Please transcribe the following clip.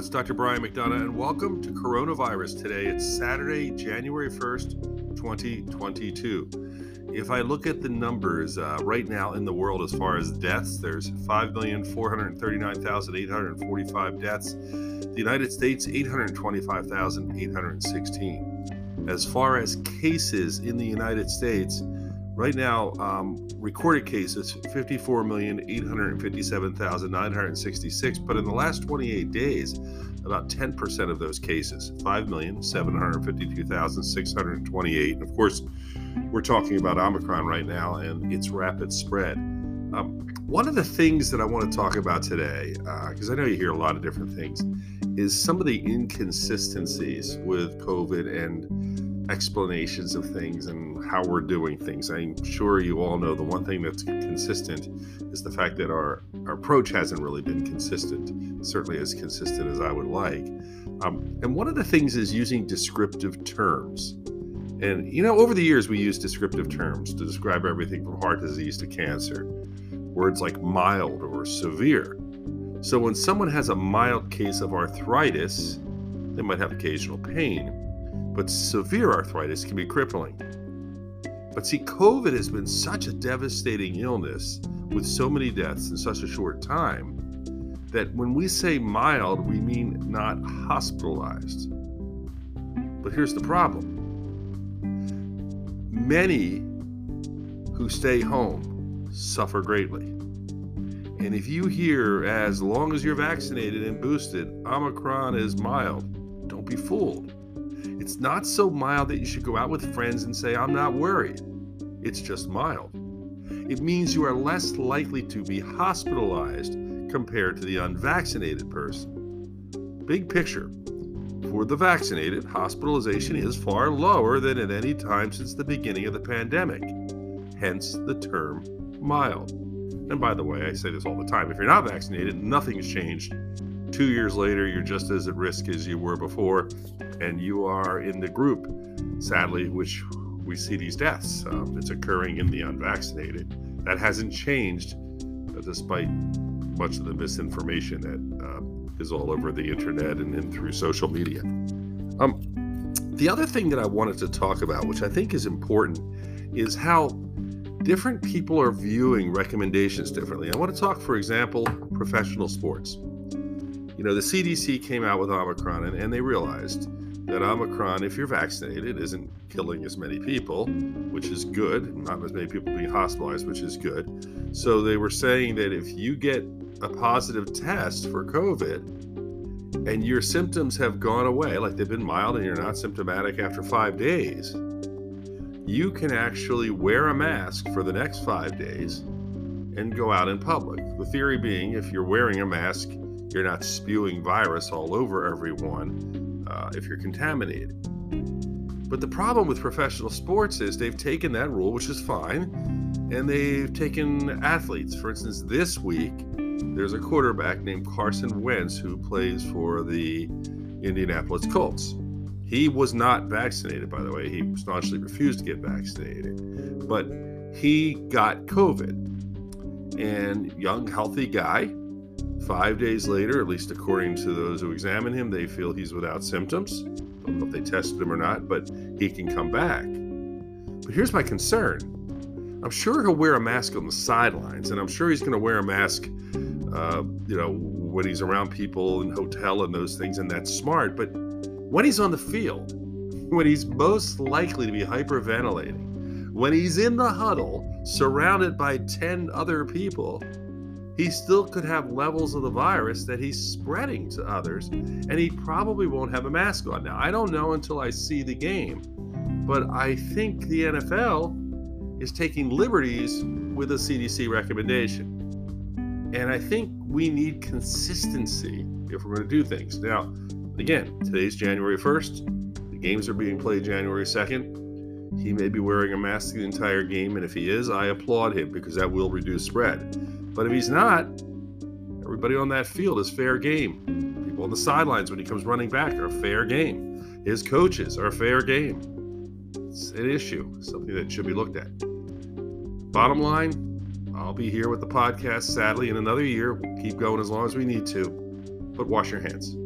it's Dr. Brian McDonough, and welcome to Coronavirus Today. It's Saturday, January 1st, 2022. If I look at the numbers uh, right now in the world as far as deaths, there's 5,439,845 deaths. The United States, 825,816. As far as cases in the United States, Right now, um, recorded cases 54,857,966, but in the last 28 days, about 10% of those cases, 5,752,628. And of course, we're talking about Omicron right now and its rapid spread. Um, one of the things that I want to talk about today, because uh, I know you hear a lot of different things, is some of the inconsistencies with COVID and explanations of things and how we're doing things. I'm sure you all know the one thing that's consistent is the fact that our, our approach hasn't really been consistent, certainly as consistent as I would like. Um, and one of the things is using descriptive terms. And, you know, over the years, we use descriptive terms to describe everything from heart disease to cancer. Words like mild or severe. So when someone has a mild case of arthritis, they might have occasional pain but severe arthritis can be crippling. But see, COVID has been such a devastating illness with so many deaths in such a short time that when we say mild, we mean not hospitalized. But here's the problem many who stay home suffer greatly. And if you hear, as long as you're vaccinated and boosted, Omicron is mild, don't be fooled. It's not so mild that you should go out with friends and say, I'm not worried. It's just mild. It means you are less likely to be hospitalized compared to the unvaccinated person. Big picture. For the vaccinated, hospitalization is far lower than at any time since the beginning of the pandemic, hence the term mild. And by the way, I say this all the time if you're not vaccinated, nothing's changed Two years later, you're just as at risk as you were before, and you are in the group, sadly, which we see these deaths. Um, it's occurring in the unvaccinated. That hasn't changed, uh, despite much of the misinformation that uh, is all over the internet and, and through social media. Um, the other thing that I wanted to talk about, which I think is important, is how different people are viewing recommendations differently. I want to talk, for example, professional sports you know, the CDC came out with Omicron and, and they realized that Omicron, if you're vaccinated, isn't killing as many people, which is good. Not as many people being hospitalized, which is good. So they were saying that if you get a positive test for COVID and your symptoms have gone away, like they've been mild and you're not symptomatic after five days, you can actually wear a mask for the next five days and go out in public. The theory being if you're wearing a mask, you're not spewing virus all over everyone uh, if you're contaminated. But the problem with professional sports is they've taken that rule, which is fine, and they've taken athletes. For instance, this week, there's a quarterback named Carson Wentz who plays for the Indianapolis Colts. He was not vaccinated, by the way. He staunchly refused to get vaccinated, but he got COVID. And young, healthy guy, Five days later, at least according to those who examine him, they feel he's without symptoms. I don't know if they tested him or not, but he can come back. But here's my concern I'm sure he'll wear a mask on the sidelines, and I'm sure he's going to wear a mask, uh, you know, when he's around people in hotel and those things, and that's smart. But when he's on the field, when he's most likely to be hyperventilating, when he's in the huddle surrounded by 10 other people, he still could have levels of the virus that he's spreading to others, and he probably won't have a mask on. Now, I don't know until I see the game, but I think the NFL is taking liberties with a CDC recommendation. And I think we need consistency if we're going to do things. Now, again, today's January 1st. The games are being played January 2nd. He may be wearing a mask the entire game, and if he is, I applaud him because that will reduce spread. But if he's not, everybody on that field is fair game. People on the sidelines when he comes running back are fair game. His coaches are fair game. It's an issue, something that should be looked at. Bottom line, I'll be here with the podcast, sadly, in another year. We'll keep going as long as we need to, but wash your hands.